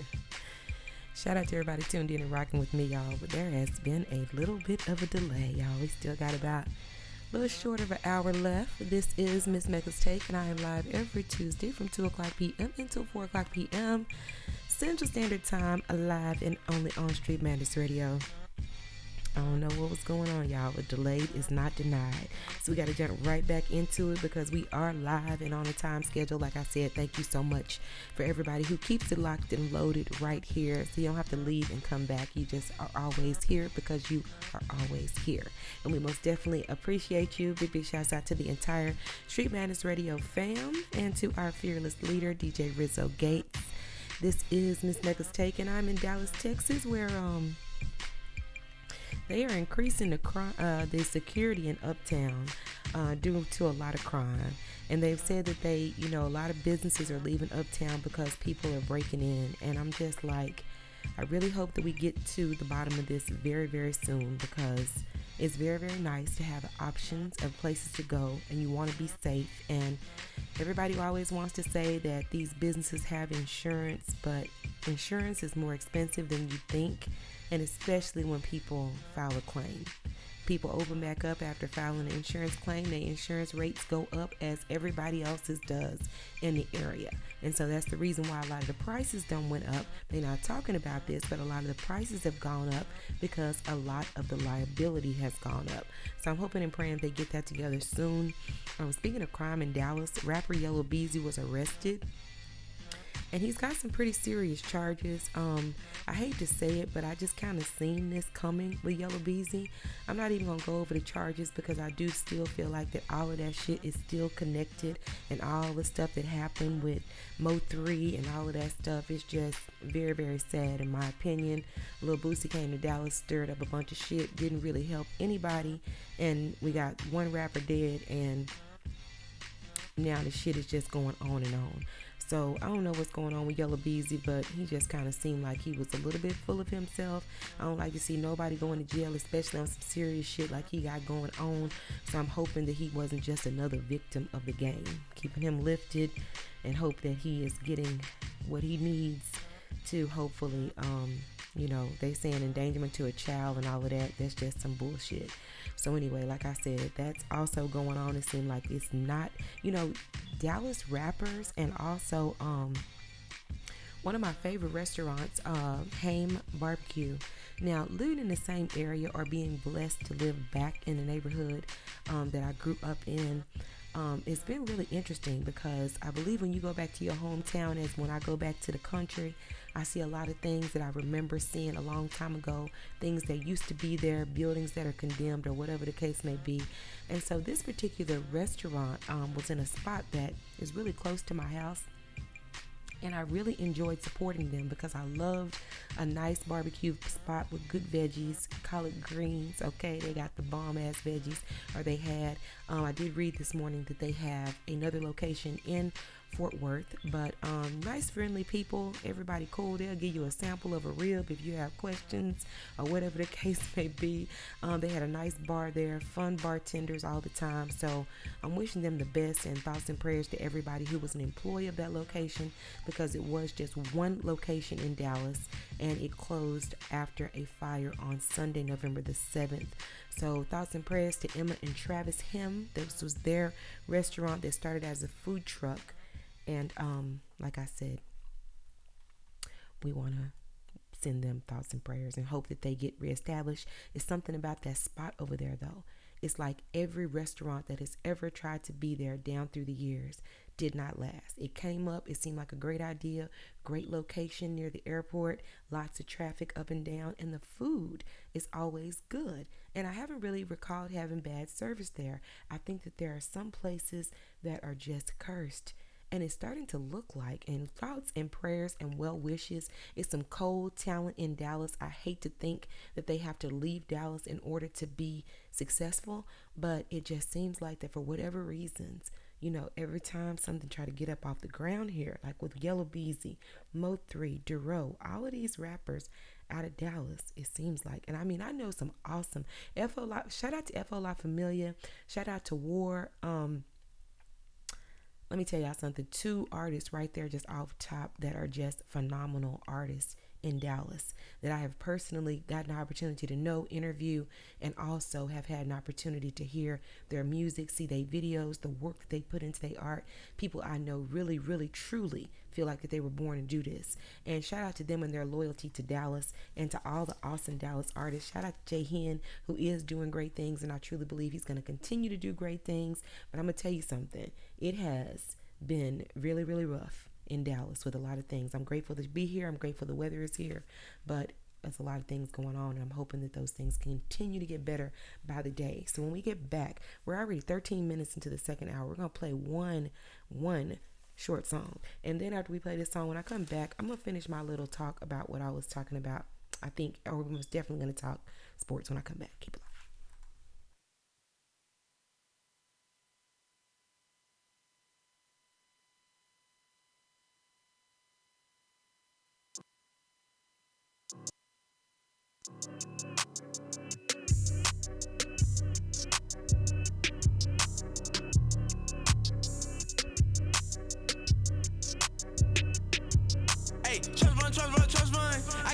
Shout out to everybody tuned in and rocking with me, y'all. But there has been a little bit of a delay, y'all. We still got about a little short of an hour left. This is Miss Mecca's Take, and I am live every Tuesday from 2 o'clock p.m. until 4 o'clock p.m. Central Standard Time, live and only on Street Madness Radio. I don't know what was going on, y'all, but delayed is not denied. So we got to jump right back into it because we are live and on a time schedule. Like I said, thank you so much for everybody who keeps it locked and loaded right here. So you don't have to leave and come back. You just are always here because you are always here. And we most definitely appreciate you. Big, big shouts out to the entire Street Madness Radio fam and to our fearless leader, DJ Rizzo Gates. This is Miss Mecca's Take, and I'm in Dallas, Texas, where um they are increasing the crime, uh, the security in Uptown uh, due to a lot of crime. And they've said that they, you know, a lot of businesses are leaving Uptown because people are breaking in. And I'm just like, I really hope that we get to the bottom of this very, very soon because it's very, very nice to have options of places to go and you want to be safe. And everybody always wants to say that these businesses have insurance, but insurance is more expensive than you think and especially when people file a claim. People open back up after filing an insurance claim, their insurance rates go up as everybody else's does in the area. And so that's the reason why a lot of the prices don't went up. They're not talking about this, but a lot of the prices have gone up because a lot of the liability has gone up. So I'm hoping and praying they get that together soon. Um, speaking of crime in Dallas, rapper Yella Beezy was arrested and he's got some pretty serious charges. Um, I hate to say it, but I just kind of seen this coming with Yella Beezy. I'm not even gonna go over the charges because I do still feel like that all of that shit is still connected, and all the stuff that happened with Mo3 and all of that stuff is just very, very sad in my opinion. Lil Boosie came to Dallas, stirred up a bunch of shit, didn't really help anybody, and we got one rapper dead, and now the shit is just going on and on. So I don't know what's going on with Yella Beezy, but he just kind of seemed like he was a little bit full of himself. I don't like to see nobody going to jail, especially on some serious shit like he got going on. So I'm hoping that he wasn't just another victim of the game. Keeping him lifted and hope that he is getting what he needs to hopefully, um, you know, they saying endangerment to a child and all of that. That's just some bullshit. So anyway, like I said, that's also going on. It seemed like it's not, you know, Dallas rappers and also um one of my favorite restaurants, uh, Heim Barbecue. Now, living in the same area or being blessed to live back in the neighborhood um, that I grew up in, um, it's been really interesting because I believe when you go back to your hometown, as when I go back to the country, I see a lot of things that I remember seeing a long time ago, things that used to be there, buildings that are condemned, or whatever the case may be. And so this particular restaurant um, was in a spot that is really close to my house and I really enjoyed supporting them because I loved a nice barbecue spot with good veggies, collard greens. Okay, they got the bomb ass veggies, or they had. Um, I did read this morning that they have another location in Fort Worth. But um, nice, friendly people. Everybody cool. They'll give you a sample of a rib if you have questions or whatever the case may be. Um, they had a nice bar there, fun bartenders all the time. So I'm wishing them the best and thoughts and prayers to everybody who was an employee of that location because it was just one location in Dallas and it closed after a fire on Sunday, November the 7th. So thoughts and prayers to Emma and Travis Heim. This was their restaurant that started as a food truck and um, like I said, we want to send them thoughts and prayers and hope that they get reestablished. It's something about that spot over there, though. It's like every restaurant that has ever tried to be there down through the years did not last. It came up, it seemed like a great idea, great location near the airport, lots of traffic up and down, and the food is always good. And I haven't really recalled having bad service there. I think that there are some places that are just cursed and it's starting to look like and thoughts and prayers and well wishes is some cold talent in Dallas. I hate to think that they have to leave Dallas in order to be successful, but it just seems like that for whatever reasons, you know, every time something try to get up off the ground here, like with Yella Beezy, Mo3, Duro, all of these rappers out of Dallas, it seems like. And I mean, I know some awesome FO shout out to FO La Familia, shout out to War, um, let me tell y'all something. Two artists right there, just off top, that are just phenomenal artists in Dallas that I have personally gotten an opportunity to know, interview, and also have had an opportunity to hear their music, see their videos, the work that they put into their art. People I know really, really, truly feel like that they were born to do this. And shout out to them and their loyalty to Dallas and to all the awesome Dallas artists. Shout out to Jay Hen, who is doing great things, and I truly believe he's going to continue to do great things. But I'm going to tell you something. It has been really, really rough in Dallas with a lot of things. I'm grateful to be here. I'm grateful the weather is here, but there's a lot of things going on, and I'm hoping that those things continue to get better by the day. So when we get back, we're already 13 minutes into the second hour. We're gonna play one one short song, and then after we play this song, when I come back, I'm gonna finish my little talk about what I was talking about. I think, or we're definitely gonna talk sports when I come back. Keep it. Hey,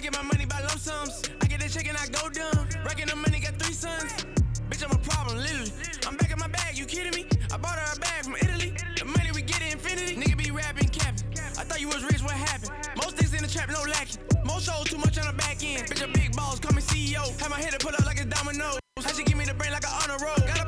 get my money by lump sums. I get the check and I go dumb. Racking the money, got three sons. Bitch, I'm a problem, literally. I'm back in my bag, you kidding me? I bought her a bag from Italy. The money we get in infinity. Nigga be rapping, capping. I thought you was rich, what happened? Most things in the trap, no lacking. Most shows too much on the back end. Bitch, a big boss, call me CEO. Have my head to put up like a domino. How she give me the brain like an honor roll? Got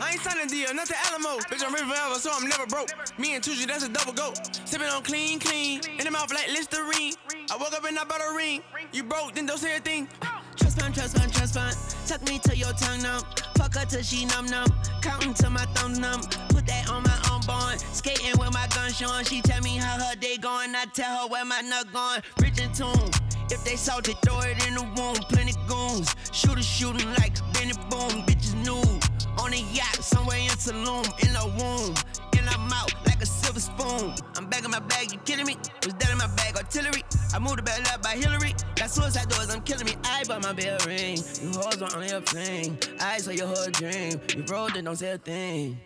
I ain't signing deal, not the Alamo. Bitch, I'm forever, so I'm never broke. Me and Tucci, that's a double goat. Sipping on clean, clean. In the mouth like Listerine. I woke up and I bought a ring. You broke, then don't say a thing. Trust fund, trust fund, trust fund. Tuck me to your tongue numb. Fuck her till she numb numb. Counting to my thumb numb. Put that on my own bond. Skating with my gun showing. She tell me how her day going. I tell her where my nut going. Rich and tune. If they salty, throw it in the womb. Plenty goons. Shooter shooting like Benny Boom. Bitches nude. On a yacht, somewhere in Tulum. In a womb. In her mouth like a silver spoon. I'm back in my bag, you kidding me? Was that in my bag, artillery? I moved bag up by Hillary. Got suicide doors, I'm killing me. I bought my bell ring. You hoes want only a fling. I saw your whole dream. You broke it, don't say a thing.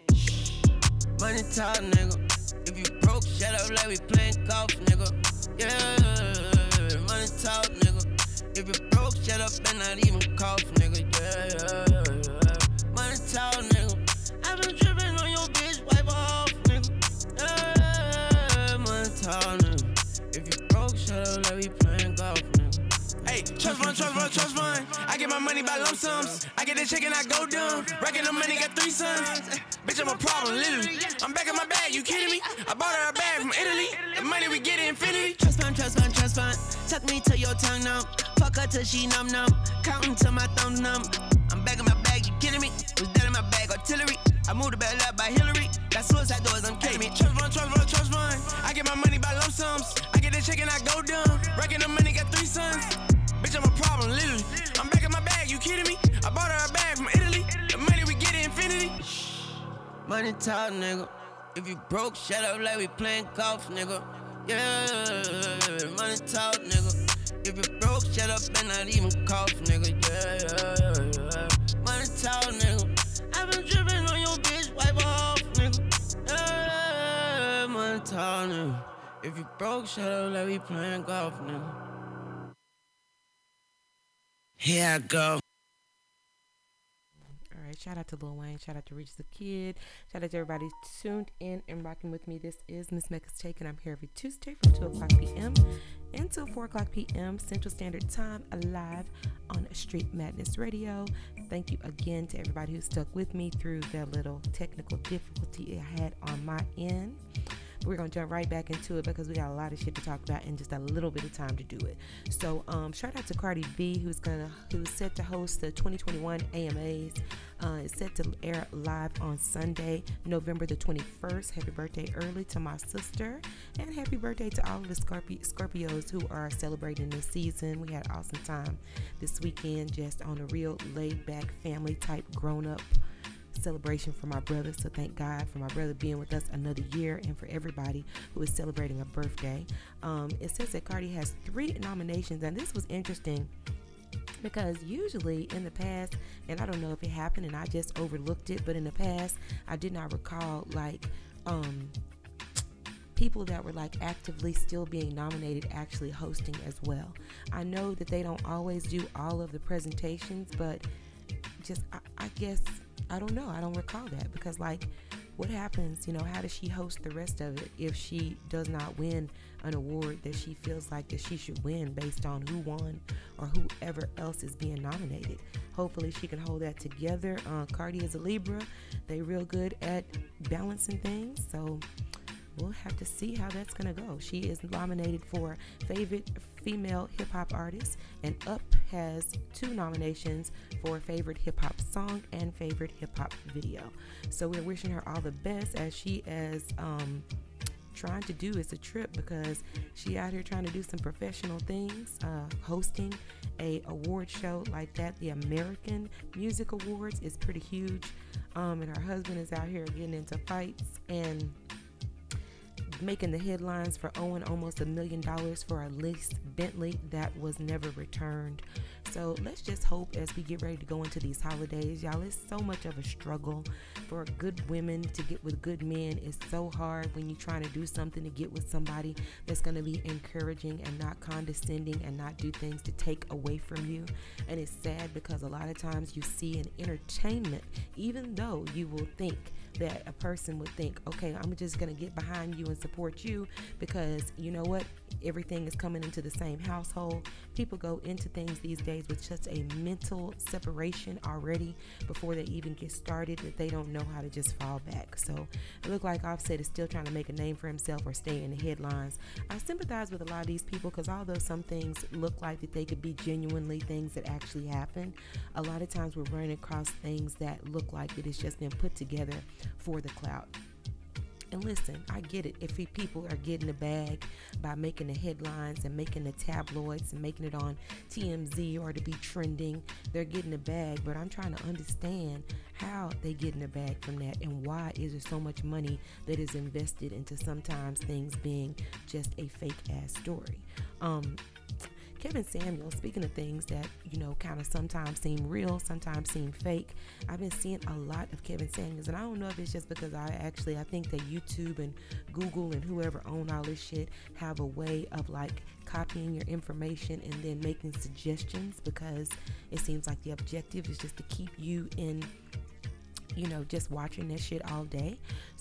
Money talk, nigga. If you broke, shut up like we playing golf, nigga. Yeah, money talk, nigga. If you broke, shut up and not even cough, nigga. Yeah, yeah, talk, nigga. I been tripping on your bitch, wipe off, nigga. Yeah, money talk, nigga. If you broke, shut up like we playing golf, nigga. Hey, trust fund, trust fund, trust fund. I get my money by lump sums. I get the check and I go dumb. Racking the money, got three sons. Bitch, I'm a problem, literally. I'm back in my bag, you kidding me? I bought her a bag from Italy. The money we get in infinity. Fund. Tuck me to your tongue numb. Fuck her till she numb numb. Counting to my thumb numb. I'm back in my bag, you kidding me? Was that in my bag, artillery? I moved the bag up by Hillary. Got suicide doors, I'm kidding me. trust fund, trust fund, trust fund. I get my money by lump sums. I get the check and I go dumb. Racking the money, got three sons. Bitch, I'm a problem, literally. I'm back in my bag, you kidding me? I bought her a bag from Italy. The money we get in infinity. Money talk, nigga. If you broke, shut up like we playing golf, nigga. Yeah, money talk, nigga. If you broke, shut up and not even cough, nigga. Yeah, yeah, yeah. Money talk, nigga. I been tripping on your bitch, wipe off, nigga. Yeah, money talk, nigga. If you broke, shut up like we playing golf, nigga. Here I go. Right, shout out to Lil Wayne, shout out to Rich the Kid, shout out to everybody tuned in and rocking with me. This is Miss Mecca's Take, and I'm here every Tuesday from 2 o'clock p.m. until 4 o'clock p.m. Central Standard Time, live on Street Madness Radio. Thank you again to everybody who stuck with me through that little technical difficulty I had on my end. We're gonna jump right back into it because we got a lot of shit to talk about and just a little bit of time to do it. So, um, shout out to Cardi B, who's gonna who's set to host the 2021 AMAs. Uh, it's set to air live on Sunday, November the 21st. Happy birthday early to my sister, and happy birthday to all of the Scorpi- Scorpios who are celebrating this season. We had an awesome time this weekend, just on a real laid back family type grown up celebration for my brother. So thank God for my brother being with us another year and for everybody who is celebrating a birthday. Um, it says that Cardi has three nominations, and this was interesting because usually in the past, and I don't know if it happened and I just overlooked it, but in the past, I did not recall like um, people that were like actively still being nominated actually hosting as well. I know that they don't always do all of the presentations, but just I, I guess I don't know. I don't recall that because like what happens, you know, how does she host the rest of it if she does not win an award that she feels like that she should win based on who won or whoever else is being nominated? Hopefully she can hold that together. Uh, Cardi is a Libra. They real good at balancing things. So we'll have to see how that's going to go. She is nominated for favorite female hip hop artist, and Up has two nominations for favorite hip hop song and favorite hip hop video. So we're wishing her all the best as she is um, trying to do is a trip because she out here trying to do some professional things, uh, hosting a award show like that. The American Music Awards is pretty huge, um, and her husband is out here getting into fights and making the headlines for owing almost a million dollars for a leased Bentley that was never returned. So let's just hope as we get ready to go into these holidays, y'all, it's so much of a struggle for good women to get with good men. It's so hard when you're trying to do something to get with somebody that's going to be encouraging and not condescending and not do things to take away from you. And it's sad because a lot of times you see an entertainment, even though you will think that a person would think, okay, I'm just going to get behind you and support you because you know what? Everything is coming into the same household. People go into things these days with such a mental separation already before they even get started that they don't know how to just fall back. So it looked like Offset is still trying to make a name for himself or stay in the headlines. I sympathize with a lot of these people because although some things look like that they could be genuinely things that actually happen, a lot of times we're running across things that look like it has just been put together for the clout. And listen, I get it. If people are getting the bag by making the headlines and making the tabloids and making it on TMZ or to be trending, they're getting the bag. But I'm trying to understand how they get in the bag from that and why is there so much money that is invested into sometimes things being just a fake ass story. Um, Kevin Samuel, speaking of things that, you know, kind of sometimes seem real, sometimes seem fake, I've been seeing a lot of Kevin Samuels. And I don't know if it's just because I actually, I think that YouTube and Google and whoever own all this shit have a way of like copying your information and then making suggestions because it seems like the objective is just to keep you in you know, just watching this shit all day.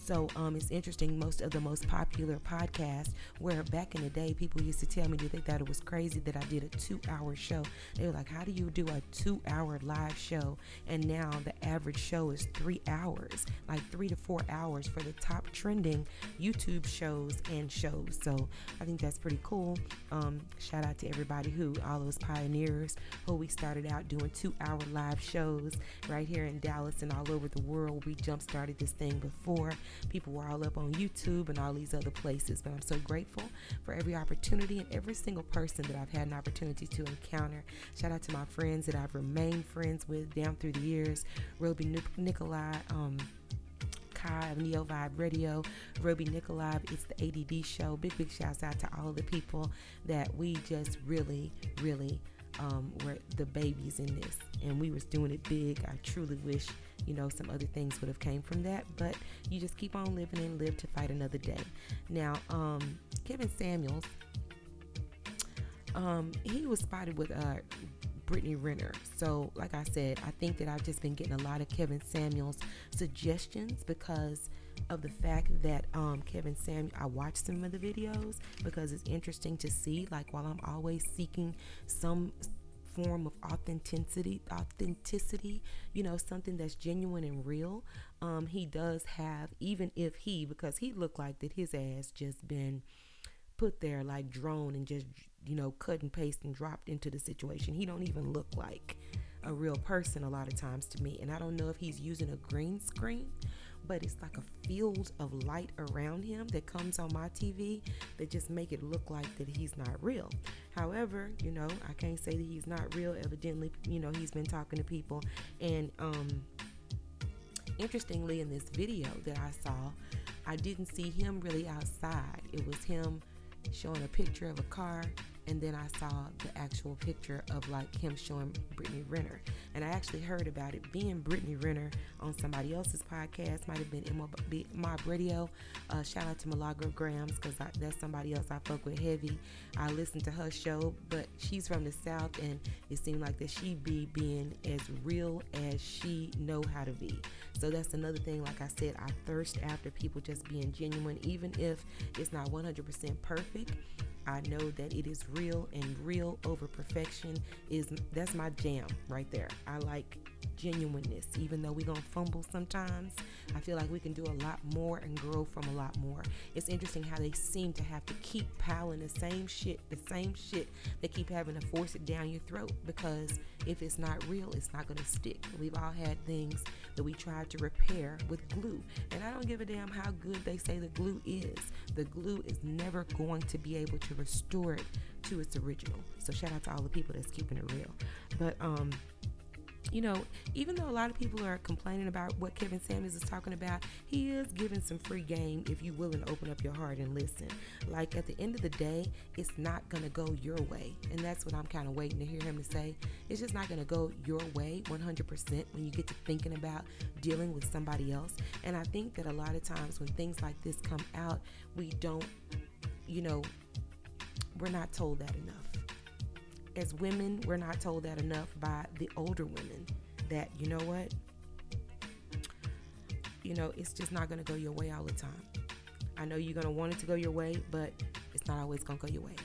So um, it's interesting. Most of the most popular podcasts, where back in the day, people used to tell me that they thought it was crazy that I did a two-hour show. They were like, "How do you do a two-hour live show?" And now the average show is three hours, like three to four hours for the top trending YouTube shows and shows. So I think that's pretty cool. Um, shout out to everybody who, all those pioneers who we started out doing two-hour live shows right here in Dallas and all over the world. We jump started this thing before people were all up on YouTube and all these other places. But I'm so grateful for every opportunity and every single person that I've had an opportunity to encounter. Shout out to my friends that I've remained friends with down through the years. Roby Nikolai, um, Kai of Neo Vibe Radio, Roby Nikolai. It's the ADD show. Big, big shouts out to all the people that we just really, really um, were the babies in this. And we was doing it big. I truly wish you know some other things would have came from that but you just keep on living and live to fight another day now um, kevin samuels um, he was spotted with uh, Brittany Renner. So, like I said, I think that I've just been getting a lot of Kevin Samuels suggestions because of the fact that um, Kevin Samuel, I watch some of the videos because it's interesting to see. Like, while I'm always seeking some form of authenticity authenticity you know something that's genuine and real um, he does have even if he because he looked like that his ass just been put there like drone and just you know cut and paste and dropped into the situation he don't even look like a real person a lot of times to me and i don't know if he's using a green screen but it's like a field of light around him that comes on my TV that just make it look like that he's not real. However, you know, I can't say that he's not real. Evidently, you know, he's been talking to people and um interestingly in this video that I saw, I didn't see him really outside. It was him showing a picture of a car and then I saw the actual picture of like him showing Brittany Renner. And I actually heard about it being Brittany Renner on somebody else's podcast, might have been Mob Radio. Uh, shout out to Milagro Gramz because that's somebody else I fuck with heavy. I listen to her show, but she's from the South, and it seemed like that she be being as real as she know how to be. So that's another thing. Like I said, I thirst after people just being genuine, even if it's not 100% perfect. I know that it is real and real over perfection is that's my jam right there. I like genuineness. Even though we're going to fumble sometimes, I feel like we can do a lot more and grow from a lot more. It's interesting how they seem to have to keep piling the same shit, the same shit. They keep having to force it down your throat because if it's not real, it's not going to stick. We've all had things that we tried to repair with glue. And I don't give a damn how good they say the glue is. The glue is never going to be able to restore it to its original. So shout out to all the people that's keeping it real. But um you know, even though a lot of people are complaining about what Kevin Samuels is talking about, he is giving some free game if you willing to open up your heart and listen. Like at the end of the day, it's not gonna go your way, and that's what I'm kind of waiting to hear him to say. It's just not gonna go your way 100% when you get to thinking about dealing with somebody else. And I think that a lot of times when things like this come out, we don't, you know, we're not told that enough as women, we're not told that enough by the older women that, you know what? You know, it's just not going to go your way all the time. I know you're going to want it to go your way, but it's not always going to go your way.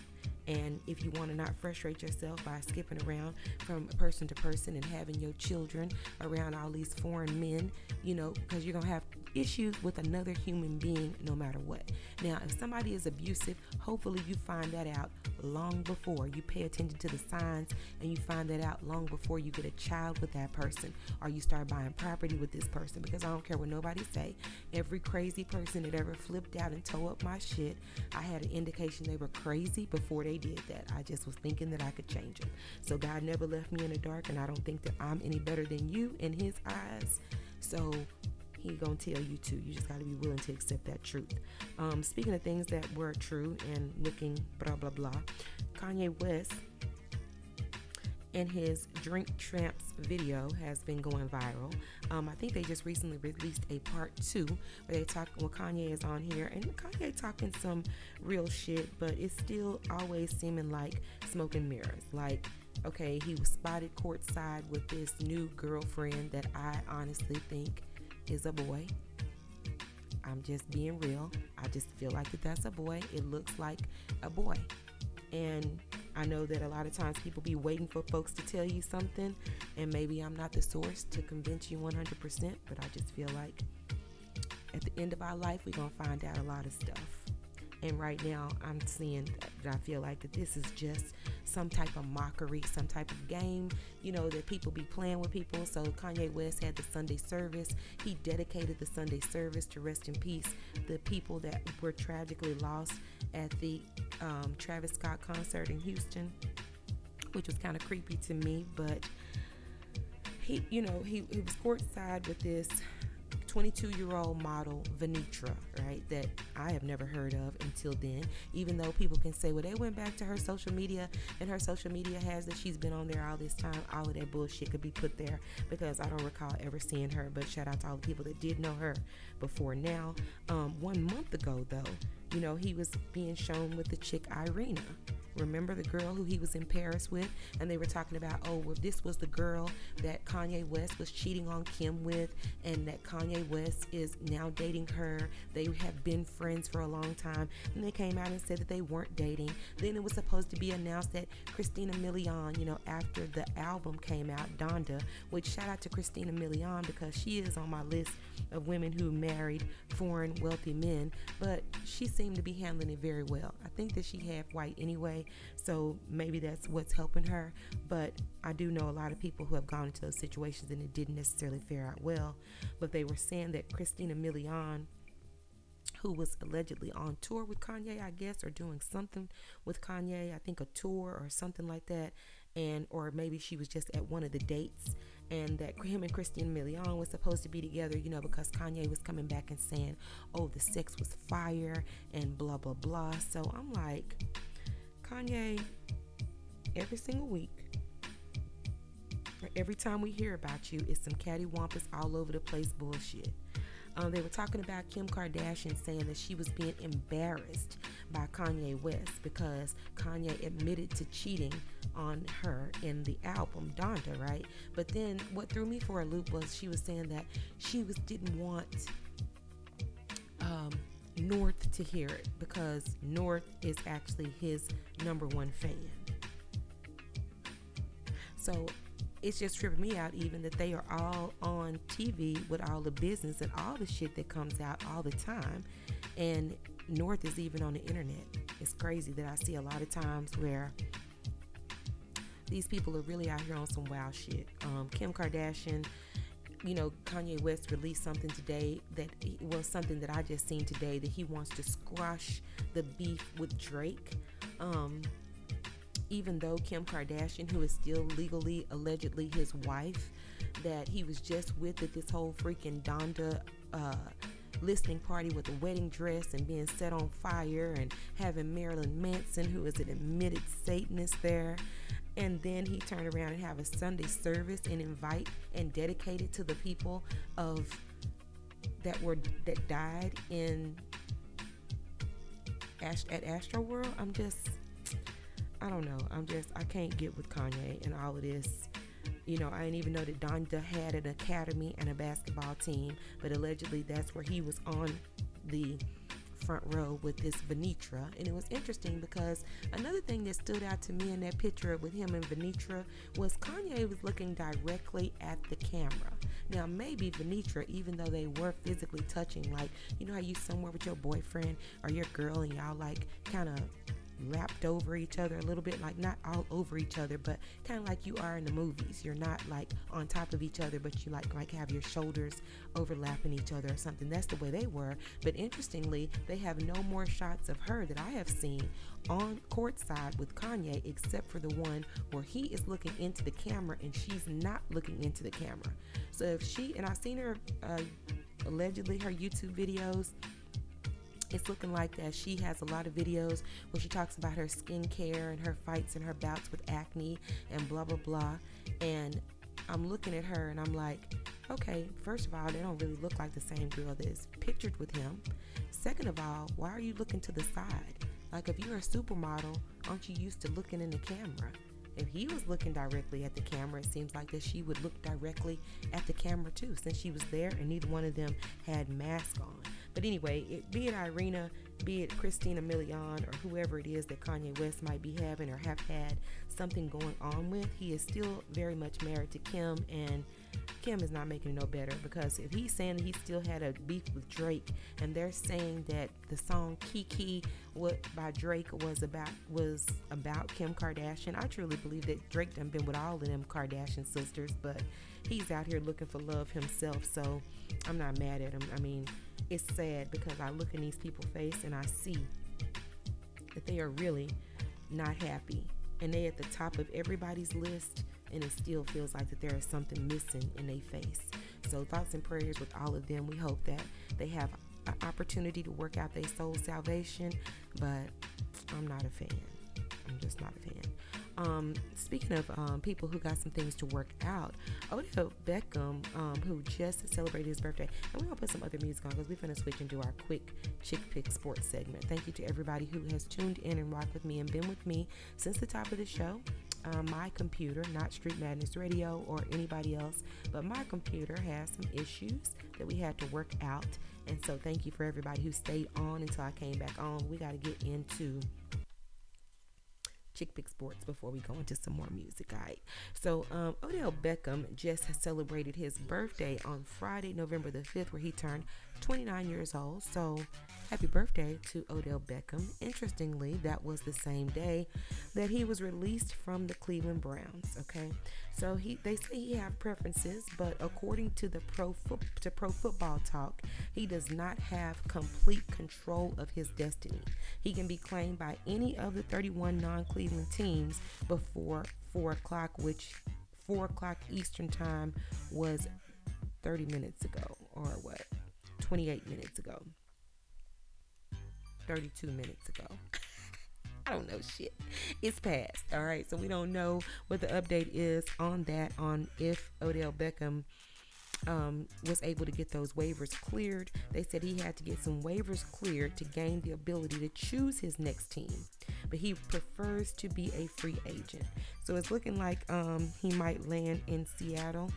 And if you want to not frustrate yourself by skipping around from person to person and having your children around all these foreign men, you know, because you're going to have issues with another human being no matter what. Now, if somebody is abusive, hopefully you find that out long before. You pay attention to the signs and you find that out long before you get a child with that person or you start buying property with this person because I don't care what nobody say. Every crazy person that ever flipped out and tore up my shit, I had an indication they were crazy before they did that. I just was thinking that I could change them. So God never left me in the dark and I don't think that I'm any better than you in his eyes. So he gonna tell you too. You just gotta be willing to accept that truth. Um, speaking of things that were true and looking blah blah blah, Kanye West and his Drink Champs video has been going viral. Um, I think they just recently released a part two where they talk. Well, Kanye is on here, and Kanye talking some real shit, but it's still always seeming like smoke and mirrors. Like, okay, he was spotted courtside with this new girlfriend that I honestly think is a boy. I'm just being real. I just feel like that that's a boy. It looks like a boy. And I know that a lot of times people be waiting for folks to tell you something, and maybe I'm not the source to convince you 100%, but I just feel like at the end of our life, we're going to find out a lot of stuff. And right now, I'm seeing that I feel like that this is just some type of mockery, some type of game, you know, that people be playing with people. So Kanye West had the Sunday service. He dedicated the Sunday service to rest in peace the people that were tragically lost at the um, Travis Scott concert in Houston, which was kind of creepy to me, but he, you know, he, he was courtside with this 22 year old model Vinetria, right? That I have never heard of until then. Even though people can say, well, they went back to her social media and her social media has that she's been on there all this time. All of that bullshit could be put there because I don't recall ever seeing her. But shout out to all the people that did know her before now. Um, one month ago, though, you know, he was being shown with the chick Irina. Remember the girl who he was in Paris with? And they were talking about, oh, well, this was the girl that Kanye West was cheating on Kim with, and that Kanye West is now dating her. They have been friends for a long time. And they came out and said that they weren't dating. Then it was supposed to be announced that Christina Milian, you know, after the album came out, Donda, which shout out to Christina Milian because she is on my list of women who married foreign wealthy men, but she seemed to be handling it very well. I think that she half white anyway, so maybe that's what's helping her. But I do know a lot of people who have gone into those situations and it didn't necessarily fare out well. But they were saying that Christina Milian who was allegedly on tour with Kanye, I guess, or doing something with Kanye, I think a tour or something like that, and or maybe she was just at one of the dates and that him and Christian Milian was supposed to be together, you know, because Kanye was coming back and saying, oh, the sex was fire and blah, blah, blah. So I'm like, Kanye, every single week, every time we hear about you, it's some cattywampus all over the place bullshit. Um, they were talking about Kim Kardashian saying that she was being embarrassed by Kanye West because Kanye admitted to cheating on her in the album Donda, right? But then what threw me for a loop was she was saying that she was didn't want um, North to hear it because North is actually his number one fan. So it's just tripping me out even that they are all on TV with all the business and all the shit that comes out all the time. And North is even on the internet. It's crazy that I see a lot of times where these people are really out here on some wild shit. Um, Kim Kardashian, you know, Kanye West released something today that was something that I just seen today that he wants to squash the beef with Drake. Um, even though Kim Kardashian, who is still legally, allegedly his wife, that he was just with at this whole freaking Donda uh, listening party with a wedding dress and being set on fire and having Marilyn Manson, who is an admitted Satanist, there. And then he turned around and have a Sunday service and invite and dedicate it to the people of that were that died in at Astro World. I'm just I don't know. I'm just I can't get with Kanye and all of this. You know, I didn't even know that Donda had an academy and a basketball team, but allegedly that's where he was on the front row with this Vinetria. And it was interesting because another thing that stood out to me in that picture with him and Vinetria was Kanye was looking directly at the camera. Now, maybe Vinetria, even though they were physically touching, like, you know how you somewhere with your boyfriend or your girl and y'all like kind of wrapped over each other a little bit, like not all over each other, but kind of like you are in the movies. You're not like on top of each other, but you like like have your shoulders overlapping each other or something. That's the way they were. But interestingly, they have no more shots of her that I have seen on courtside with Kanye, except for the one where he is looking into the camera and she's not looking into the camera. So if she and I've seen her uh, allegedly her YouTube videos it's looking like that she has a lot of videos where she talks about her skincare and her fights and her bouts with acne and blah blah blah. And I'm looking at her and I'm like, okay, first of all, they don't really look like the same girl that is pictured with him. Second of all, why are you looking to the side? Like if you're a supermodel, aren't you used to looking in the camera? If he was looking directly at the camera, it seems like that she would look directly at the camera too, since she was there and neither one of them had mask on. But anyway, it, be it Irina, be it Christina Milian, or whoever it is that Kanye West might be having or have had something going on with, he is still very much married to Kim, and Kim is not making it no better because if he's saying he still had a beef with Drake, and they're saying that the song Kiki what by Drake was about was about Kim Kardashian, I truly believe that Drake done been with all of them Kardashian sisters, but he's out here looking for love himself, so I'm not mad at him. I mean, it's sad because I look in these people's face and I see that they are really not happy. And they at the top of everybody's list and it still feels like that there is something missing in their face. So thoughts and prayers with all of them. We hope that they have an opportunity to work out their soul salvation but i'm not a fan. I'm just not a fan um, speaking of um, people who got some things to work out, Odell Beckham, um, who just celebrated his birthday, and we're gonna put some other music on because we're gonna switch do our quick chic pic sports segment. Thank you to everybody who has tuned in and rocked with me and been with me since the top of the show. Um, my computer, not Street Madness Radio or anybody else, but my computer has some issues that we had to work out. And so, thank you for everybody who stayed on until I came back on. We got to get into Chic Pic Sports before we go into some more music. All right. So, um, Odell Beckham just celebrated his birthday on Friday, November the 5th, where he turned 29 years old. So, happy birthday to Odell Beckham. Interestingly, that was the same day that he was released from the Cleveland Browns. Okay. So he they say he have preferences, but according to the pro to Pro Football Talk, he does not have complete control of his destiny. He can be claimed by any of the 31 non-Cleveland teams before four o'clock, which four o'clock Eastern time was 30 minutes ago, or what? 28 minutes ago. 32 minutes ago. I don't know shit. It's past. All right. So we don't know what the update is on that, on if Odell Beckham um, was able to get those waivers cleared. They said he had to get some waivers cleared to gain the ability to choose his next team, but he prefers to be a free agent. So it's looking like um, he might land in Seattle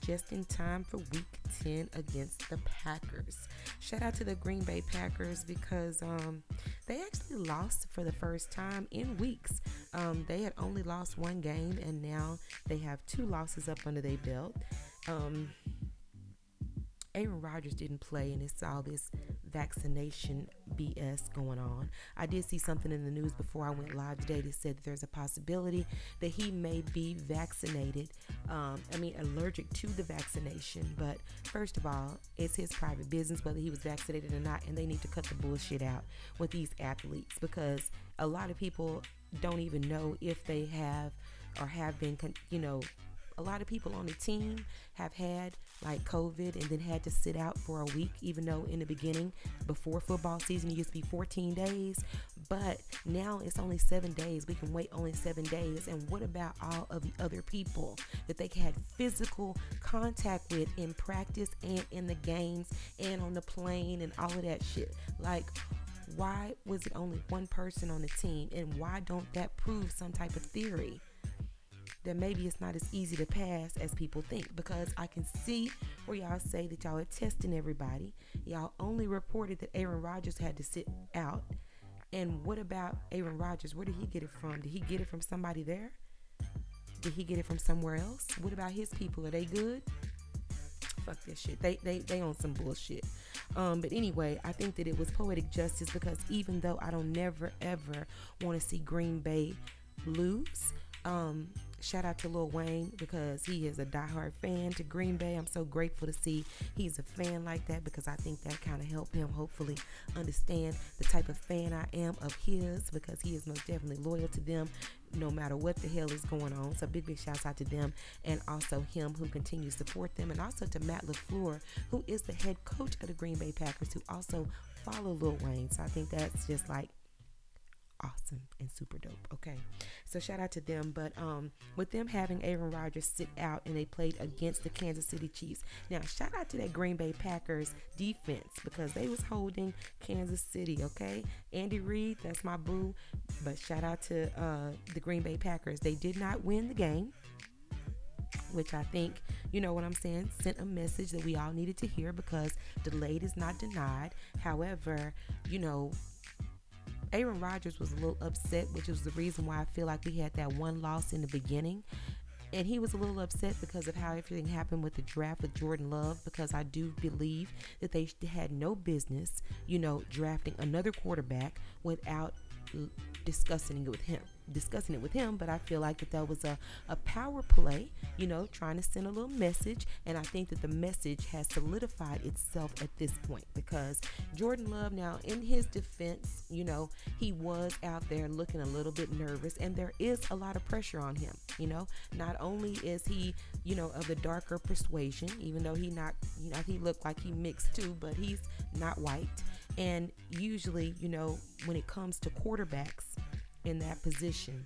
just in time for week 10 against the Packers. Shout out to the Green Bay Packers because um, they actually lost for the first time in weeks. Um, they had only lost one game and now they have two losses up under their belt. Um, Aaron Rodgers didn't play, and it's all this vaccination BS going on. I did see something in the news before I went live today that said that there's a possibility that he may be vaccinated. Um, I mean, allergic to the vaccination. But first of all, it's his private business whether he was vaccinated or not, and they need to cut the bullshit out with these athletes because a lot of people don't even know if they have or have been, you know, a lot of people on the team have had like COVID and then had to sit out for a week, even though in the beginning, before football season, it used to be 14 days. But now it's only seven days. We can wait only seven days. And what about all of the other people that they had physical contact with in practice and in the games and on the plane and all of that shit? Like, why was it only one person on the team? And why don't that prove some type of theory? That maybe it's not as easy to pass as people think because I can see where y'all say that y'all are testing everybody. Y'all only reported that Aaron Rodgers had to sit out. And what about Aaron Rodgers? Where did he get it from? Did he get it from somebody there? Did he get it from somewhere else? What about his people? Are they good? Fuck this shit. They they they on some bullshit. Um, but anyway, I think that it was poetic justice because even though I don't never ever want to see Green Bay lose, um, shout out to Lil Wayne because he is a diehard fan to Green Bay. I'm so grateful to see he's a fan like that because I think that kind of helped him hopefully understand the type of fan I am of his because he is most definitely loyal to them no matter what the hell is going on. So big, big shouts out to them and also him who continues to support them and also to Matt LaFleur, who is the head coach of the Green Bay Packers, who also follow Lil Wayne. So I think that's just like awesome and super dope. Okay. So shout out to them. But um with them having Aaron Rodgers sit out and they played against the Kansas City Chiefs. Now shout out to that Green Bay Packers defense because they was holding Kansas City, okay? Andy Reid, that's my boo. But shout out to uh the Green Bay Packers. They did not win the game which I think, you know what I'm saying, sent a message that we all needed to hear because delayed is not denied. However, you know, Aaron Rodgers was a little upset, which was the reason why I feel like we had that one loss in the beginning. And he was a little upset because of how everything happened with the draft with Jordan Love, because I do believe that they had no business, you know, drafting another quarterback without discussing it with him discussing it with him, but I feel like that that was a, a power play, you know, trying to send a little message. And I think that the message has solidified itself at this point because Jordan Love, now in his defense, you know, he was out there looking a little bit nervous, and there is a lot of pressure on him. You know, not only is he, you know, of the darker persuasion, even though he not, you know, he looked like he mixed too, but he's not white. And usually, you know, when it comes to quarterbacks, in that position,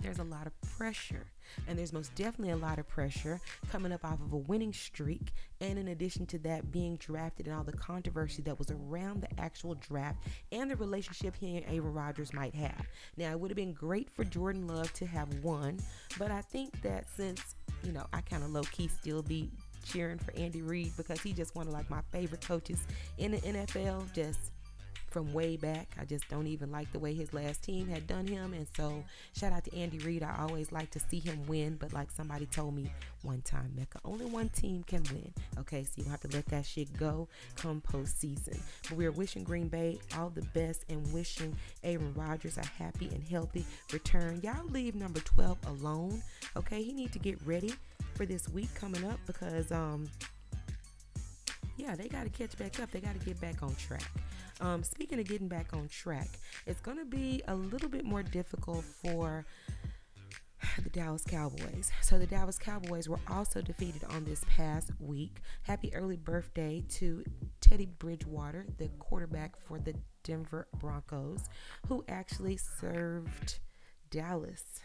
there's a lot of pressure. And there's most definitely a lot of pressure coming up off of a winning streak. And in addition to that, being drafted and all the controversy that was around the actual draft and the relationship he and Aaron Rodgers might have. Now, it would have been great for Jordan Love to have won, but I think that since, you know, I kind of low key still be cheering for Andy Reid because he just one of like my favorite coaches in the NFL. Just from way back. I just don't even like the way his last team had done him. And so, shout out to Andy Reid. I always like to see him win, but like somebody told me one time, Mecca, only one team can win. Okay, so you have to let that shit go come postseason. But we are wishing Green Bay all the best and wishing Aaron Rodgers a happy and healthy return. Y'all leave number 12 alone. Okay, he need to get ready for this week coming up because um yeah, they got to catch back up. They got to get back on track. Um, speaking of getting back on track, it's going to be a little bit more difficult for the Dallas Cowboys. So the Dallas Cowboys were also defeated on this past week. Happy early birthday to Teddy Bridgewater, the quarterback for the Denver Broncos, who actually served Dallas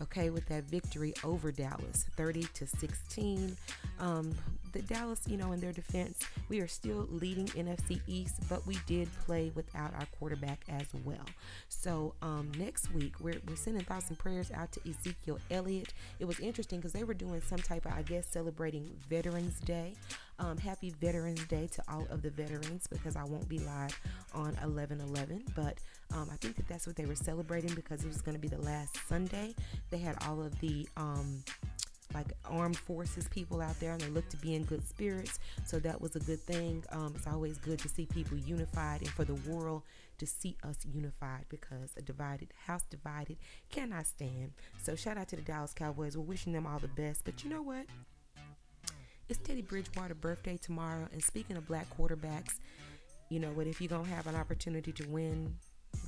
okay, with that victory over Dallas, 30 to 16. Um, the Dallas, you know, in their defense, we are still leading NFC East, but we did play without our quarterback as well. So um, next week, we're, we're sending thoughts and prayers out to Ezekiel Elliott. It was interesting because they were doing some type of, I guess, celebrating Veterans Day. Um, happy Veterans Day to all of the veterans because I won't be live on 11 11. But um, I think that that's what they were celebrating because it was going to be the last Sunday. They had all of the. Um, like armed forces people out there and they look to be in good spirits. So that was a good thing. Um, it's always good to see people unified and for the world to see us unified because a divided house divided cannot stand. So shout out to the dallas cowboys. We're wishing them all the best. But you know what? It's Teddy Bridgewater birthday tomorrow. And speaking of black quarterbacks, you know what? If you're gonna have an opportunity to win,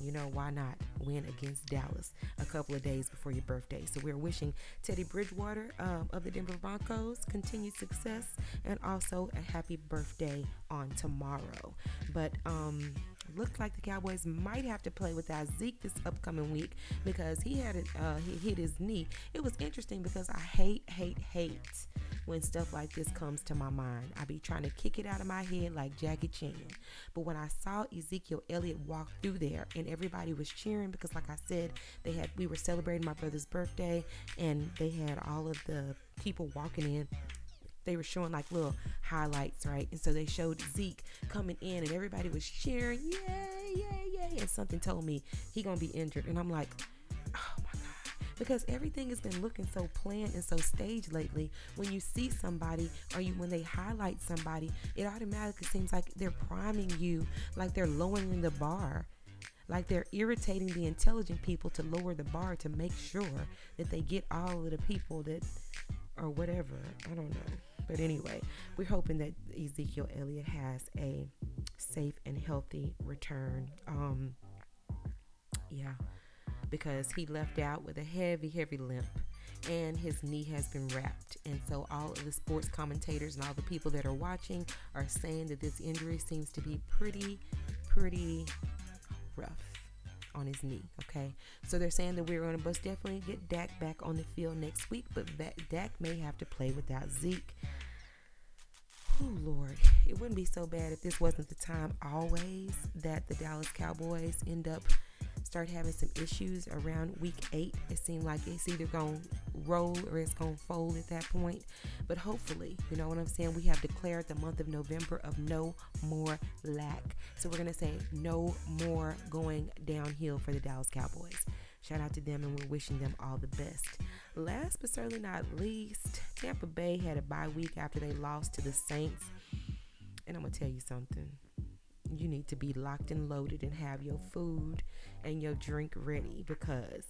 you know why not win against Dallas a couple of days before your birthday? So we're wishing Teddy Bridgewater um, of the Denver Broncos continued success and also a happy birthday on tomorrow. But um, looked like the Cowboys might have to play without Zeke this upcoming week because he had. Uh, he hit his knee. It was interesting because I hate, hate, hate when stuff like this comes to my mind. I be trying to kick it out of my head like Jackie Chan. But when I saw Ezekiel Elliott walk through there and everybody was cheering because like I said, they had we were celebrating my brother's birthday and they had all of the people walking in they were showing like little highlights, right? And so they showed Zeke coming in and everybody was cheering, yay, yay, yay. And something told me he gonna be injured. And I'm like, oh my God. because everything has been looking so planned and so staged lately. When you see somebody or you when they highlight somebody, it automatically seems like they're priming you, like they're lowering the bar. Like they're irritating the intelligent people to lower the bar to make sure that they get all of the people that or whatever. I don't know. But anyway, we're hoping that Ezekiel Elliott has a safe and healthy return. Um yeah because he left out with a heavy, heavy limp and his knee has been wrapped. And so, all of the sports commentators and all the people that are watching are saying that this injury seems to be pretty, pretty rough on his knee. Okay, so they're saying that we're going to most definitely get Dak back on the field next week, but Dak may have to play without Zeke. Oh Lord, it wouldn't be so bad if this wasn't the time always that the Dallas Cowboys end up start having some issues around week eight. It seemed like it's either going to roll or it's going to fold at that point. But hopefully, you know what I'm saying? We have declared the month of November of no more lack. So we're going to say no more going downhill for the Dallas Cowboys. Shout out to them and we're wishing them all the best. Last but certainly not least, Tampa Bay had a bye week after they lost to the Saints. And I'm going to tell you something you need to be locked and loaded and have your food and your drink ready because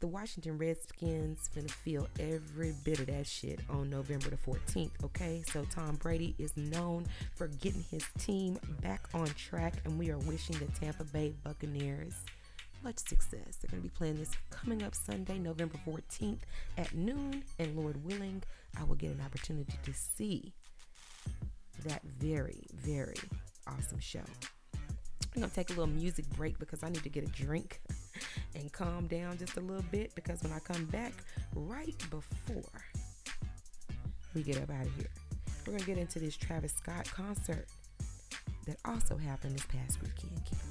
the Washington Redskins gonna feel every bit of that shit on November the 14th, okay? So Tom Brady is known for getting his team back on track, and we are wishing the Tampa Bay Buccaneers much success. They're gonna be playing this coming up Sunday, November 14th at noon, and Lord willing, I will get an opportunity to see that very, very awesome show. I'm gonna take a little music break because I need to get a drink and calm down just a little bit because when I come back right before we get up out of here, we're gonna get into this Travis Scott concert that also happened this past weekend.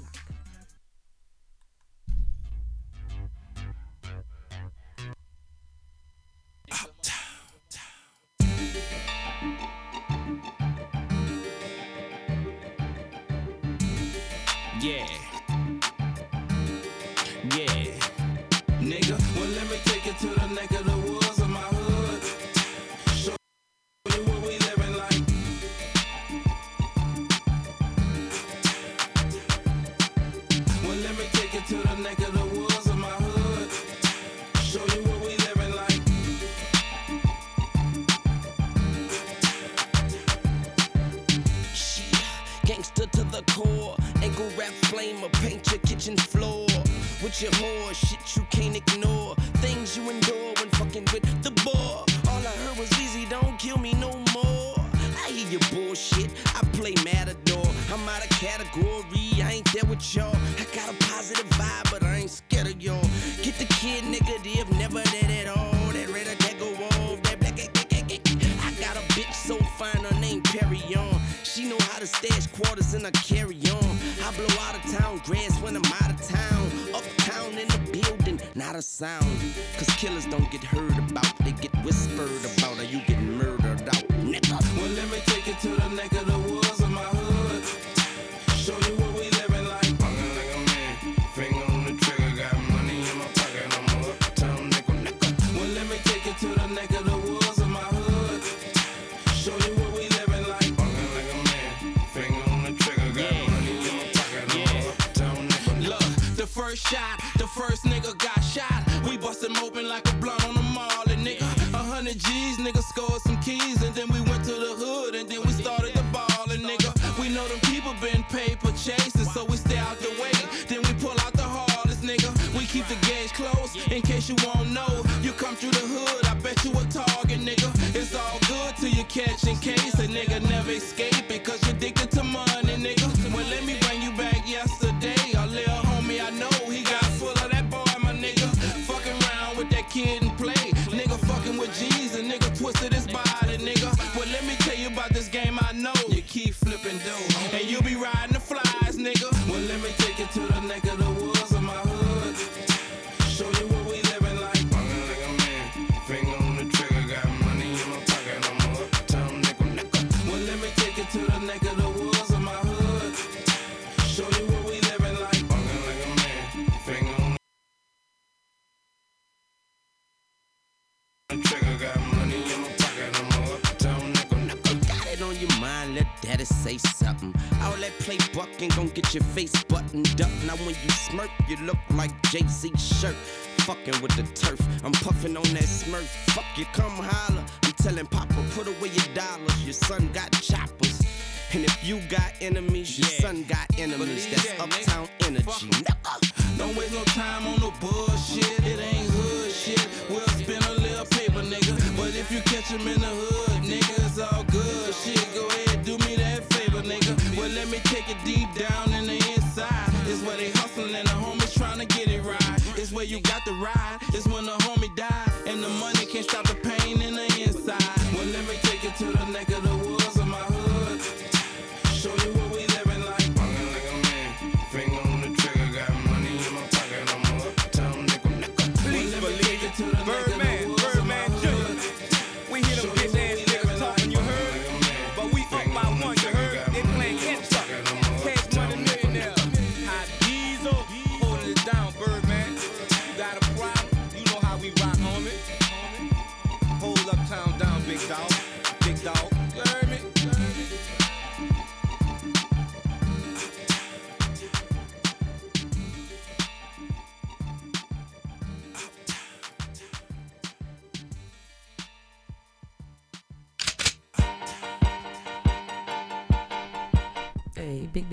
white shirt. Fucking with the turf, I'm puffing on that smurf. Fuck you, come holler. I'm telling Papa, put away your dollars. Your son got choppers. And if you got enemies, your yeah. son got enemies. That's that, uptown energy. Don't waste no time on no bullshit. It ain't hood shit. We'll spend a little paper, nigga. But if you catch him in the hood, nigga, it's all good shit. Go ahead, do me that favor, nigga. Well, let me take it deep down in the inside. It's where they hustle and the homies trying to get it right. It's where you got the ride. It's when the homie die And the money can't stop the pain in the inside. Well, let me take it to the neck of the woods.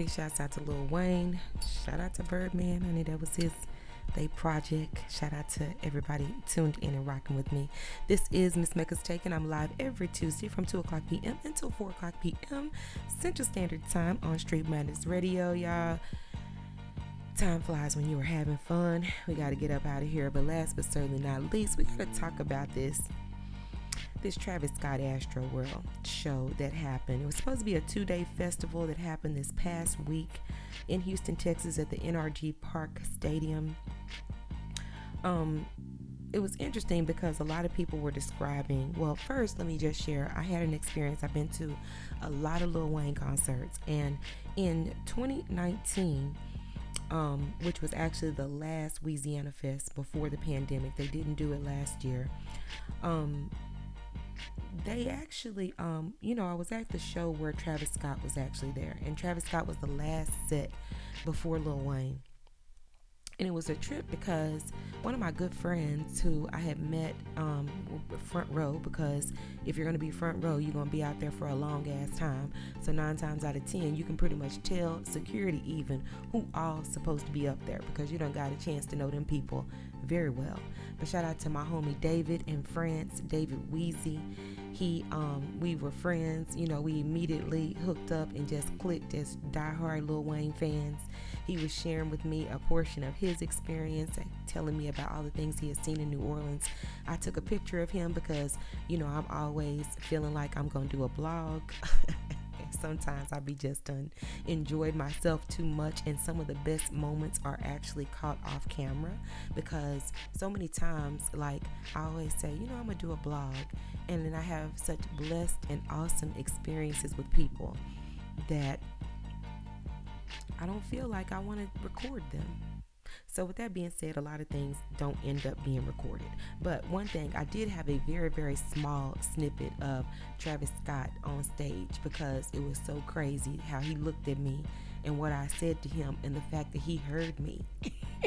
Shouts out to Lil Wayne. Shout out to Birdman. I knew that was his they project. Shout out to everybody tuned in and rocking with me. This is Miss Mecca's Taken. I'm live every Tuesday from 2 o'clock p.m. until 4 o'clock p.m. Central Standard Time on Street Madness Radio, y'all. Time flies when you are having fun. We got to get up out of here. But last but certainly not least, we got to talk about this this Travis Scott Astro World show that happened. It was supposed to be a two day festival that happened this past week in Houston, Texas at the NRG Park Stadium. Um, it was interesting because a lot of people were describing. Well, first, let me just share. I had an experience. I've been to a lot of Lil Wayne concerts, and in 2019, um, which was actually the last Lil Weezyana Fest before the pandemic, they didn't do it last year. Um, they actually, um, you know, I was at the show where Travis Scott was actually there, and Travis Scott was the last set before Lil Wayne. And it was a trip because one of my good friends who I had met um, front row, because if you're going to be front row, you're going to be out there for a long ass time. So, nine times out of ten, you can pretty much tell security even who all supposed to be up there because you don't got a chance to know them people very well. But shout out to my homie David in France, David Weezy. He, um, we were friends. You know, we immediately hooked up and just clicked as diehard Lil Wayne fans. He was sharing with me a portion of his experience and telling me about all the things he had seen in New Orleans. I took a picture of him because, you know, I'm always feeling like I'm to do a blog. sometimes I be just done enjoyed myself too much, and some of the best moments are actually caught off camera because so many times, like I always say, you know, I'm gonna do a blog, and then I have such blessed and awesome experiences with people that I don't feel like I want to record them. So, with that being said, a lot of things don't end up being recorded. But one thing, I did have a very, very small snippet of Travis Scott on stage because it was so crazy how he looked at me and what I said to him and the fact that he heard me.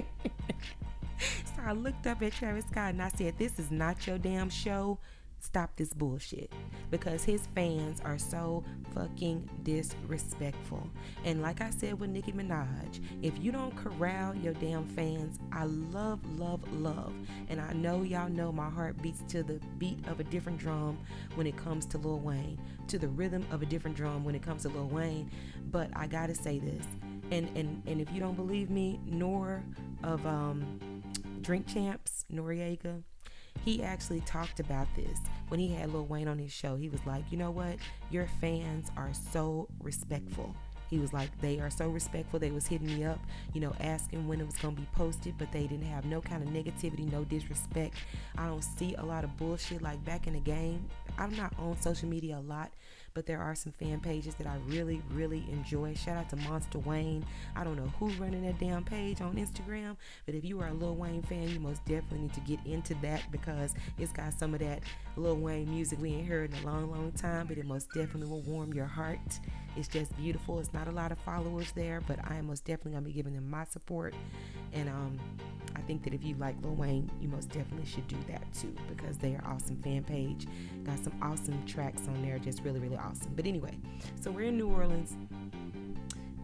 so, I looked up at Travis Scott and I said, This is not your damn show stop this bullshit because his fans are so fucking disrespectful. And like I said with Nicki Minaj, if you don't corral your damn fans, I love, love, love. And I know y'all know my heart beats to the beat of a different drum when it comes to Lil Wayne, to the rhythm of a different drum when it comes to Lil Wayne. But I gotta say this. And and, and if you don't believe me, nor of um Drink Champs, Noreaga, he actually talked about this when he had Lil Wayne on his show. He was like, you know what? Your fans are so respectful. He was like, they are so respectful. They was hitting me up, you know, asking when it was gonna be posted, but they didn't have no kind of negativity, no disrespect. I don't see a lot of bullshit like back in the game. I'm not on social media a lot, but there are some fan pages that I really, really enjoy. Shout out to Monster Wayne. I don't know who's running that damn page on Instagram, but if you are a Lil Wayne fan, you most definitely need to get into that because it's got some of that Lil Wayne music we ain't heard in a long, long time, but it most definitely will warm your heart. It's just beautiful. It's not a lot of followers there, but I am most definitely gonna be giving them my support. And um, I think that if you like Lil Wayne, you most definitely should do that too because they are awesome fan page. Got some awesome tracks on there, just really, really awesome. But anyway, so we're in New Orleans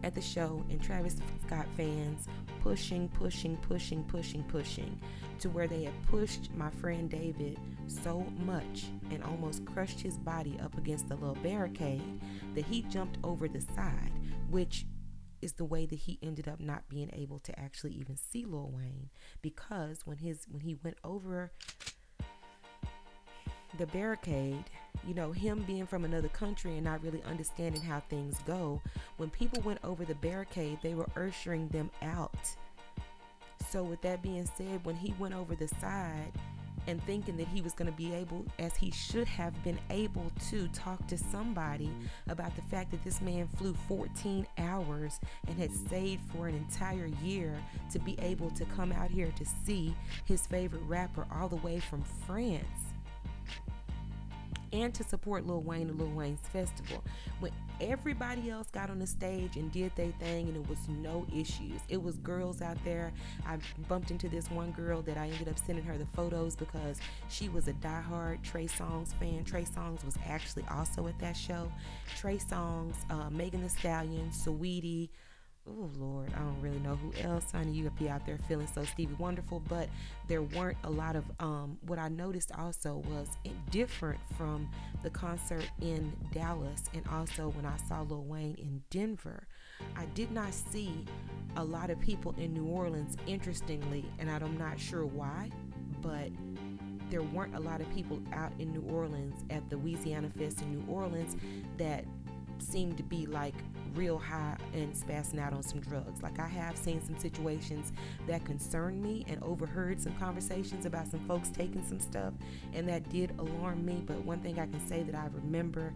at the show, and Travis Scott fans pushing, pushing, pushing, pushing, pushing to where they had pushed my friend David so much and almost crushed his body up against the little barricade that he jumped over the side, which is the way that he ended up not being able to actually even see Lil Wayne because when his when he went over the barricade, you know, him being from another country and not really understanding how things go, when people went over the barricade, they were ushering them out. So, with that being said, when he went over the side, and thinking that he was going to be able, as he should have been able to, talk to somebody about the fact that this man flew 14 hours and had stayed for an entire year to be able to come out here to see his favorite rapper all the way from France and to support Lil Wayne and Lil Wayne's festival. When everybody else got on the stage and did their thing and it was no issues. It was girls out there. I bumped into this one girl that I ended up sending her the photos because she was a diehard Trey Songz fan. Trey Songz was actually also at that show. Trey Songz, uh, Megan Thee Stallion, Saweetie, oh Lord, I don't really know who else. Honey, you could be out there feeling so Stevie Wonderful, but there weren't a lot of. Um, what I noticed also was different from the concert in Dallas, and also when I saw Lil Wayne in Denver. I did not see a lot of people in New Orleans. Interestingly, and I'm not sure why, but there weren't a lot of people out in New Orleans at the Lil Weezyana Fest in New Orleans that seemed to be like real high and spazzing out on some drugs. Like I have seen some situations that concern me and overheard some conversations about some folks taking some stuff, and that did alarm me. But one thing I can say that I remember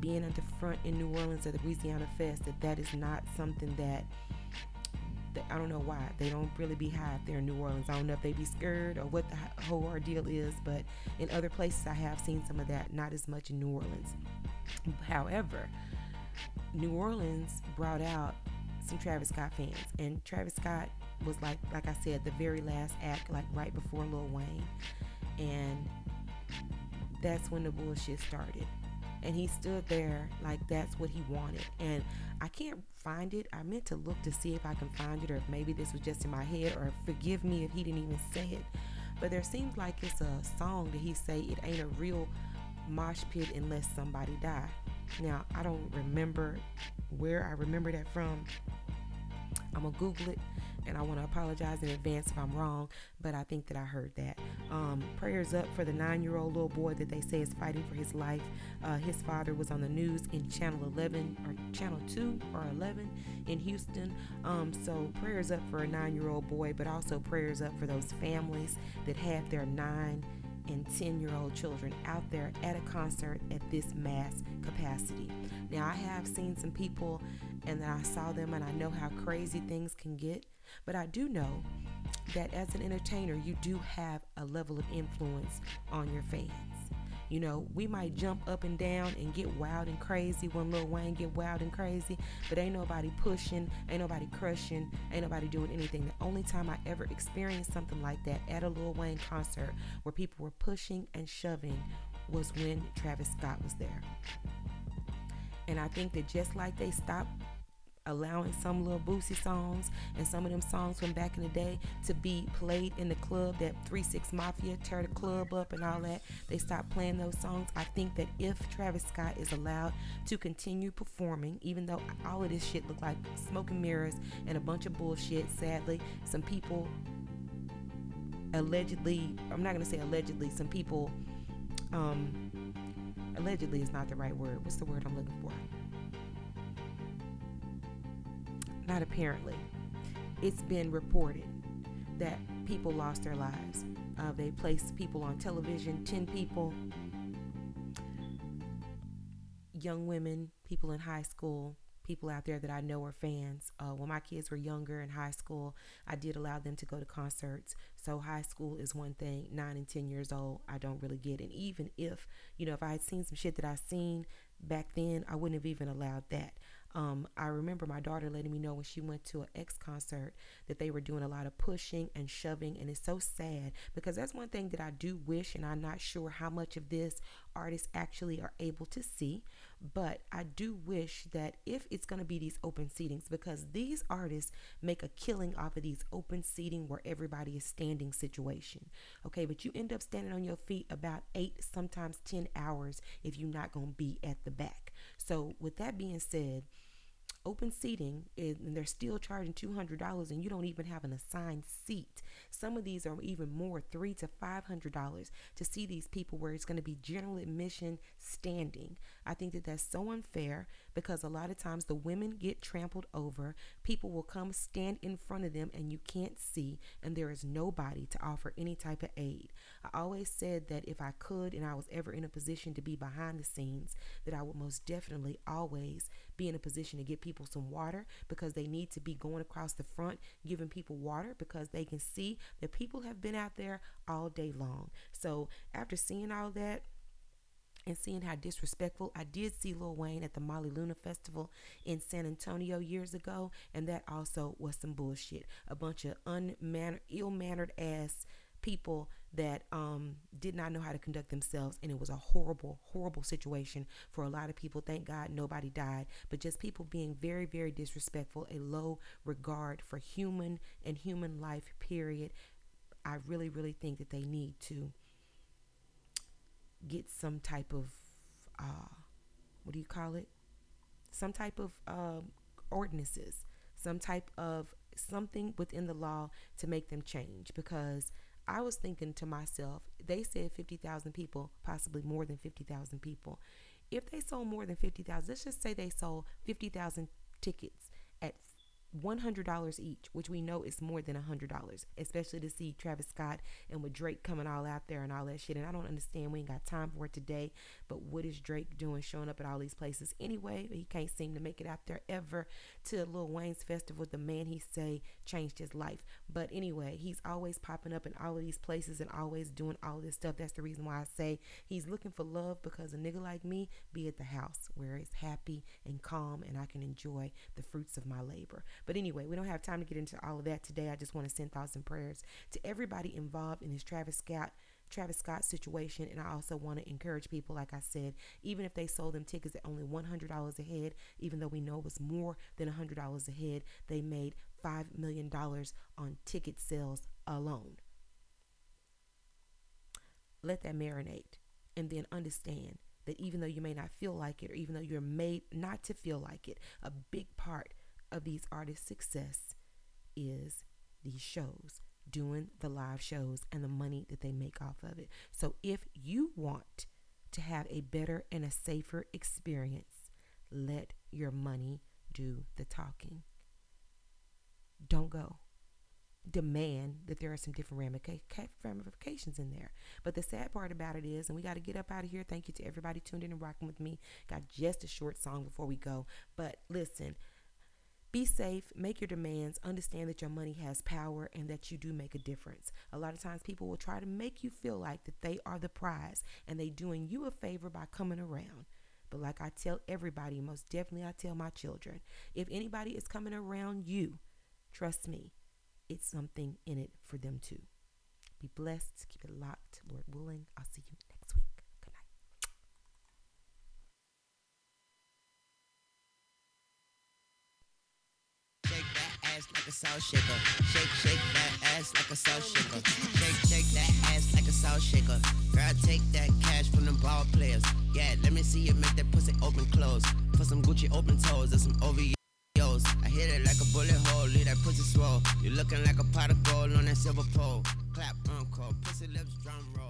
being at the front in New Orleans at the Lil Weezyana Fest that that is not something that I don't know why they don't really be high there in New Orleans. I don't know if they be scared or what the whole ordeal is, but in other places I have seen some of that, not as much in New Orleans. However, New Orleans brought out some Travis Scott fans, and Travis Scott was like like I said, the very last act, like right before Lil Wayne, and that's when the bullshit started. And he stood there like that's what he wanted. And I can't find it. I meant to look to see if I can find it or if maybe this was just in my head or forgive me if he didn't even say it. But there seems like it's a song that he say it ain't a real mosh pit unless somebody die. Now I don't remember where I remember that from. I'm gonna Google it and I want to apologize in advance if I'm wrong, but I think that I heard that. Um, prayers up for the nine year old little boy that they say is fighting for his life. Uh, his father was on the news in Channel 11 or Channel 2 or 11 in Houston. Um, so prayers up for a nine year old boy, but also prayers up for those families that have their nine and 10 year old children out there at a concert at this mass capacity. Now, I have seen some people and then I saw them and I know how crazy things can get, but I do know that as an entertainer, you do have a level of influence on your fans. You know, we might jump up and down and get wild and crazy when Lil Wayne get wild and crazy, but ain't nobody pushing, ain't nobody crushing, ain't nobody doing anything. The only time I ever experienced something like that at a Lil Wayne concert where people were pushing and shoving was when Travis Scott was there. And I think that just like they stopped allowing some Lil Boosie songs and some of them songs from back in the day to be played in the club that 3-6 Mafia tear the club up and all that. They stopped playing those songs. I think that if Travis Scott is allowed to continue performing, even though all of this shit looked like smoke and mirrors and a bunch of bullshit, sadly, some people allegedly, I'm not gonna say allegedly, some people um allegedly is not the right word. What's the word I'm looking for? Not apparently, it's been reported that people lost their lives. Uh, they placed people on television, 10 people, young women, people in high school, people out there that I know are fans. Uh, when my kids were younger in high school, I did allow them to go to concerts. So high school is one thing. Nine and ten years old, I don't really get. And even if you know, if I had seen some shit that I seen back then, I wouldn't have even allowed that. Um, I remember my daughter letting me know when she went to an X concert that they were doing a lot of pushing and shoving, and it's so sad because that's one thing that I do wish, and I'm not sure how much of this artists actually are able to see, but I do wish that if it's going to be these open seatings, because these artists make a killing off of these open seating where everybody is standing situation, okay, but you end up standing on your feet about eight, sometimes 10 hours if you're not going to be at the back. So, with that being said, open seating and they're still charging $200 and you don't even have an assigned seat. Some of these are even more three to five hundred dollars to see these people where it's going to be general admission standing. I think that that's so unfair because a lot of times the women get trampled over people will come stand in front of them and you can't see and there is nobody to offer any type of aid i always said that if i could and i was ever in a position to be behind the scenes that i would most definitely always be in a position to get people some water because they need to be going across the front giving people water because they can see that people have been out there all day long. So after seeing all that, and seeing how disrespectful I did see Lil Wayne at the Mala Luna Festival in San Antonio years ago, and that also was some bullshit. A bunch of unmannered, ill-mannered ass people that um, did not know how to conduct themselves. And it was a horrible, horrible situation for a lot of people. Thank God nobody died, but just people being very, very disrespectful, a low regard for human and human life, period. I really, really think that they need to get some type of, uh, what do you call it? Some type of uh, ordinances, some type of something within the law to make them change because I was thinking to myself, they said 50,000 people, possibly more than 50,000 people. If they sold more than 50,000, let's just say they sold 50,000 tickets at $100 each, which we know is more than $100, especially to see Travis Scott and with Drake coming all out there and all that shit. And I don't understand, we ain't got time for it today, but what is Drake doing showing up at all these places anyway? He can't seem to make it out there ever to Lil Wayne's festival. The man he say changed his life. But anyway, he's always popping up in all of these places and always doing all this stuff. That's the reason why I say he's looking for love because a nigga like me be at the house where it's happy and calm and I can enjoy the fruits of my labor. But anyway, we don't have time to get into all of that today. I just want to send thoughts and prayers to everybody involved in this Travis Scott Travis Scott situation. And I also want to encourage people, like I said, even if they sold them tickets at only $100 a head, even though we know it was more than $100 a head, they made $5 million on ticket sales alone. Let that marinate and then understand that even though you may not feel like it, or even though you're made not to feel like it, a big part of these artists' success is these shows, doing the live shows and the money that they make off of it. So if you want to have a better and a safer experience, let your money do the talking. Don't go demand that there are some different ramifications in there. But the sad part about it is, and we got to get up out of here. Thank you to everybody tuned in and rocking with me. Got just a short song before we go. But listen, be safe, make your demands, understand that your money has power and that you do make a difference. A lot of times people will try to make you feel like that they are the prize and they doing you a favor by coming around. But like I tell everybody, most definitely I tell my children, if anybody is coming around you, trust me, it's something in it for them too. Be blessed. Keep it locked. Lord willing. I'll see you next week. Good night. Shake that like a salt shaker. Shake, shake that ass like a salt shaker. Shake, shake that ass like a salt shaker. Girl, take that cash from the ball players. Yeah, let me see you make that pussy open close. Put some Gucci open toes and some OVO. I hit it like a bullet hole, leave that pussy swole. You looking like a pot of gold on that silver pole. Clap, uncle, pussy lips, drum roll.